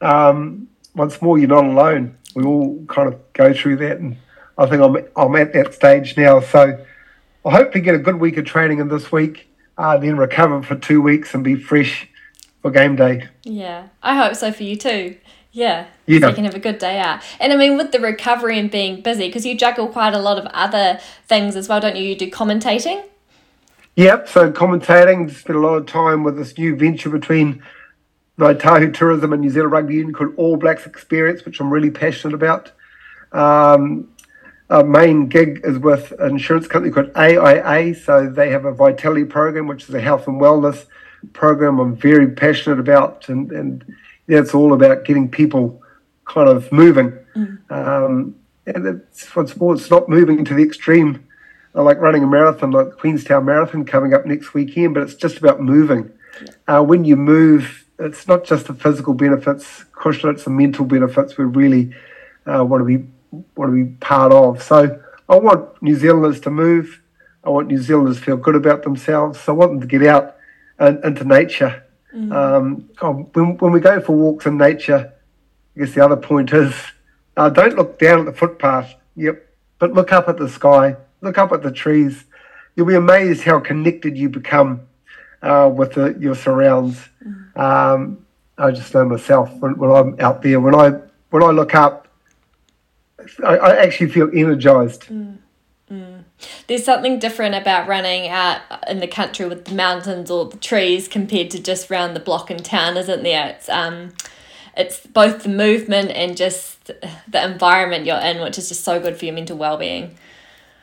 Um, once more, you're not alone. We all kind of go through that, and I think I'm I'm at that stage now. So, I hope to get a good week of training in this week, uh, then recover for two weeks and be fresh for game day. Yeah, I hope so for you too. Yeah, yeah. so you can have a good day out. And I mean, with the recovery and being busy, because you juggle quite a lot of other things as well, don't you? You do commentating. Yep, so commentating, spent a lot of time with this new venture between the Otahu Tourism and New Zealand Rugby Union called All Blacks Experience, which I'm really passionate about. Um, our main gig is with an insurance company called AIA, so they have a vitality program, which is a health and wellness program I'm very passionate about, and, and that's all about getting people kind of moving. Mm. Um, and it's for sports not moving to the extreme, I like running a marathon like the Queenstown Marathon coming up next weekend, but it's just about moving. Uh, when you move, it's not just the physical benefits, Kushla, it's the mental benefits we really uh, want to be want to be part of. So I want New Zealanders to move. I want New Zealanders to feel good about themselves. So I want them to get out and, into nature. Mm. Um, oh, when, when we go for walks in nature, I guess the other point is uh, don't look down at the footpath. Yep, but look up at the sky. Look up at the trees. You'll be amazed how connected you become uh, with the, your surrounds. Mm. Um, I just know myself when, when, I'm out there. When I when I look up, I, I actually feel energized. Mm. There's something different about running out in the country with the mountains or the trees compared to just round the block in town, isn't there? It's um, it's both the movement and just the environment you're in, which is just so good for your mental well being.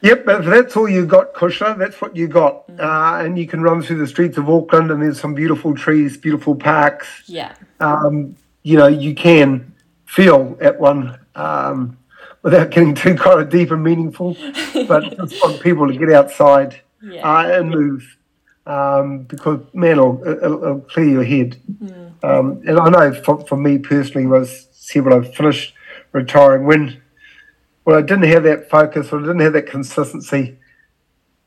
Yep, if that's all you got, Kushla, that's what you got. Mm. Uh, and you can run through the streets of Auckland, and there's some beautiful trees, beautiful parks. Yeah. Um, you know, you can feel at one. Um, without getting too kind of deep and meaningful, but just want people to get outside yeah. uh, and move um, because man, it'll, it'll, it'll, clear your head. Mm. Um, and I know for, for me personally, was several I finished retiring when when I didn't have that focus or I didn't have that consistency.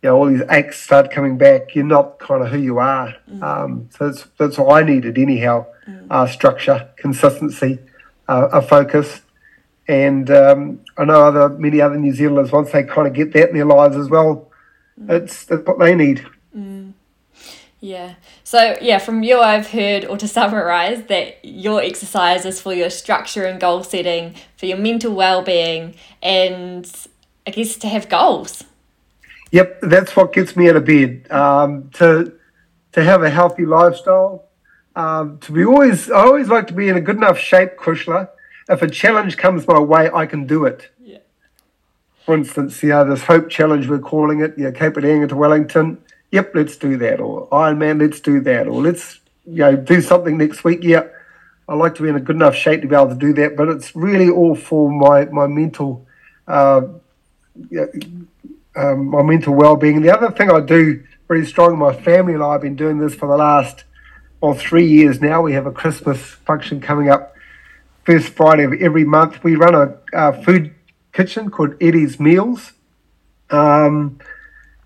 You know, all these acts start coming back. You're not kind of who you are. Mm. Um, so that's that's all I needed anyhow. Mm. Uh, structure, consistency, uh, a focus and um, I know other many other New Zealanders once they kind of get that in their lives as well, mm. it's, it's what they need. Mm. Yeah. So yeah, from you I've heard, or to summarize, that your exercise is for your structure and goal setting, for your mental well being, and I guess to have goals. Yep, that's what gets me out of bed. Um, to to have a healthy lifestyle. Um, to be always, I always like to be in a good enough shape, Kushla, if a challenge comes my way, I can do it. Yeah. For instance, you know, this Hope Challenge, we're calling it, you know, Cape Reinga to Wellington. Yep, let's do that. Or Ironman, let's do that. Or let's, you know, do something next week. Yeah, I like to be in a good enough shape to be able to do that. But it's really all for my, my mental, uh, um, my mental well-being. And the other thing I do very strong, my family and I have been doing this for the last, well, three years now. We have a Christmas function coming up first Friday of every month, we run a, a food kitchen called Eddie's Meals. Um,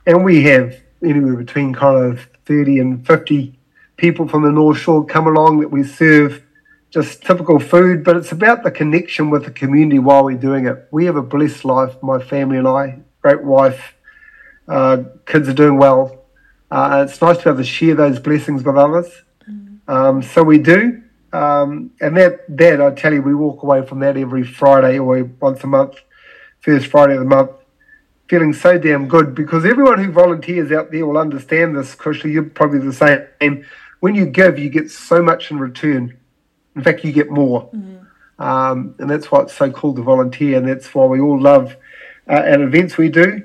and we have anywhere between kind of 30 and 50 people from the North Shore come along that we serve just typical food, but it's about the connection with the community while we're doing it. We have a blessed life, my family and I, great wife, uh, kids are doing well. Uh, it's nice to be able to share those blessings with others. Mm. Um, so we do. Um, and that, that I tell you, we walk away from that every Friday or once a month, first Friday of the month, feeling so damn good because everyone who volunteers out there will understand this. Kushla, you're probably the same. And when you give, you get so much in return. In fact, you get more. Mm-hmm. Um, and that's why it's so cool to volunteer. And that's why we all love uh, at events we do.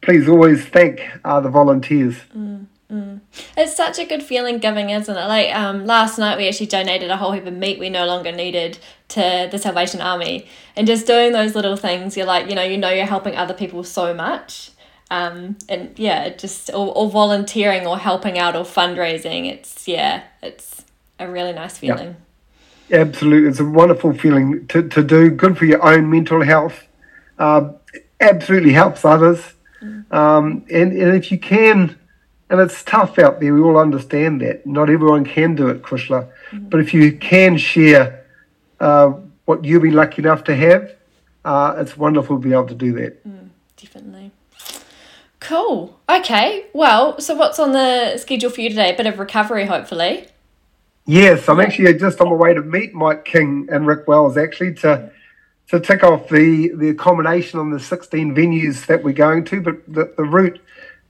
please always thank uh, the volunteers. Mm, mm. It's such a good feeling giving, isn't it? Like um, last night, we actually donated a whole heap of meat we no longer needed to the Salvation Army, and just doing those little things, you're like, you know, you know, you're helping other people so much. Um, and yeah, just or, or volunteering or helping out or fundraising. It's yeah, it's a really nice feeling. Yeah. Absolutely, it's a wonderful feeling to, to do. Good for your own mental health. Uh, absolutely helps others. Mm. Um, and, and if you can, and it's tough out there, we all understand that. Not everyone can do it, Kushla. Mm. But if you can share uh, what you've been lucky enough to have, uh, it's wonderful to be able to do that. Mm, definitely. Cool. Okay. Well, so what's on the schedule for you today? A bit of recovery, hopefully. Yes, I'm actually just on my way to meet Mike King and Rick Wells actually to to tick off the the accommodation on the 16 venues that we're going to, but the, the route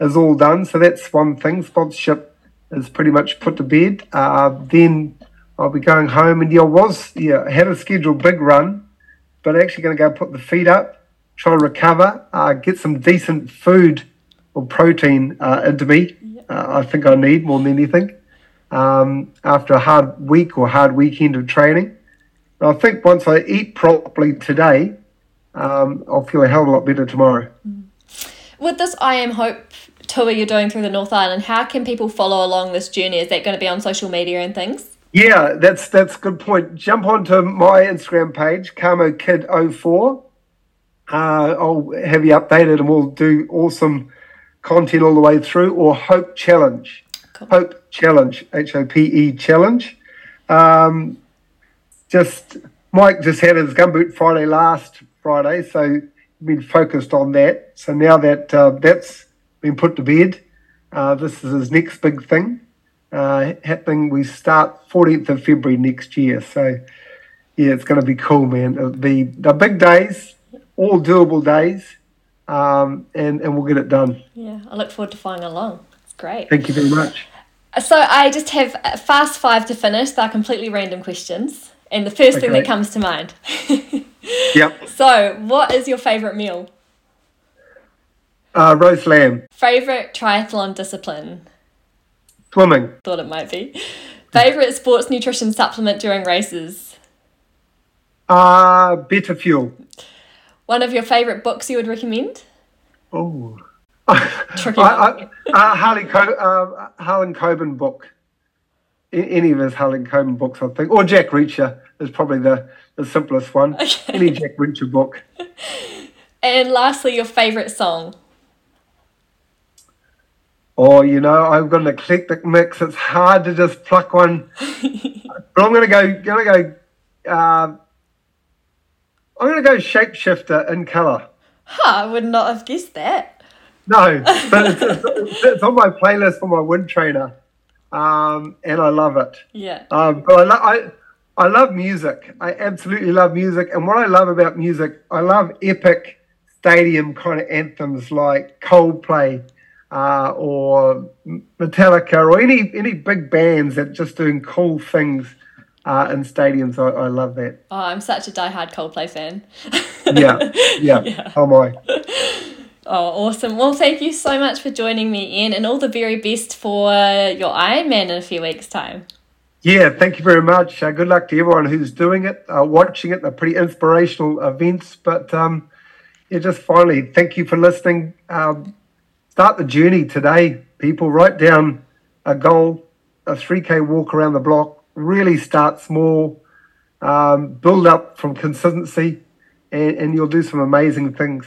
is all done. So that's one thing. Sponsorship is pretty much put to bed. Uh, then I'll be going home, and yeah, was yeah had a scheduled big run, but actually going to go put the feet up, try and recover, uh, get some decent food or protein uh, into me. Uh, I think I need more than anything um, after a hard week or hard weekend of training. I think once I eat properly today, um, I'll feel a hell of a lot better tomorrow. Mm. With this I Am Hope tour you're doing through the North Island, how can people follow along this journey? Is that going to be on social media and things? Yeah, that's that's a good point. Jump onto my Instagram page, Kamo Kid 4 uh, I'll have you updated and we'll do awesome content all the way through, or Hope Challenge. Cool. Hope Challenge, H O P E Challenge. Um, just Mike just had his gumboot Friday last Friday, so been focused on that. So now that uh, that's been put to bed, uh, this is his next big thing uh, happening. We start 14th of February next year. So yeah, it's going to be cool, man. It'll be the big days, all doable days, um, and and we'll get it done. Yeah, I look forward to following along. It's great. Thank you very much. So I just have fast five to finish. They're completely random questions. And the first okay. thing that comes to mind. yep. So, what is your favourite meal? Uh, roast lamb. Favourite triathlon discipline? Swimming. Thought it might be. Favourite sports nutrition supplement during races? Uh, Better Fuel. One of your favourite books you would recommend? Oh. Tricky I, I, uh, Harley Co- uh, Harlan Coben book any of his Harlan Coben books, I think, or Jack Reacher is probably the, the simplest one. Okay. Any Jack Reacher book. And lastly, your favourite song? Oh, you know, I've got an eclectic mix. It's hard to just pluck one. but I'm gonna go. Gonna go. Uh, I'm gonna go shapeshifter in colour. Huh, I would not have guessed that. No, but it's, it's, it's on my playlist for my wind trainer um, and I love it. Yeah. Um, but I, lo- I, I love music. I absolutely love music. And what I love about music, I love epic stadium kind of anthems like Coldplay uh, or Metallica or any any big bands that just doing cool things uh, in stadiums. I, I love that. Oh, I'm such a diehard Coldplay fan. yeah, yeah, yeah. Oh my. Oh, awesome. Well, thank you so much for joining me, Ian, and all the very best for your Ironman in a few weeks' time. Yeah, thank you very much. Uh, good luck to everyone who's doing it, uh, watching it. They're pretty inspirational events. But um, yeah, just finally, thank you for listening. Um, start the journey today, people. Write down a goal, a 3K walk around the block. Really start small, um, build up from consistency, and, and you'll do some amazing things.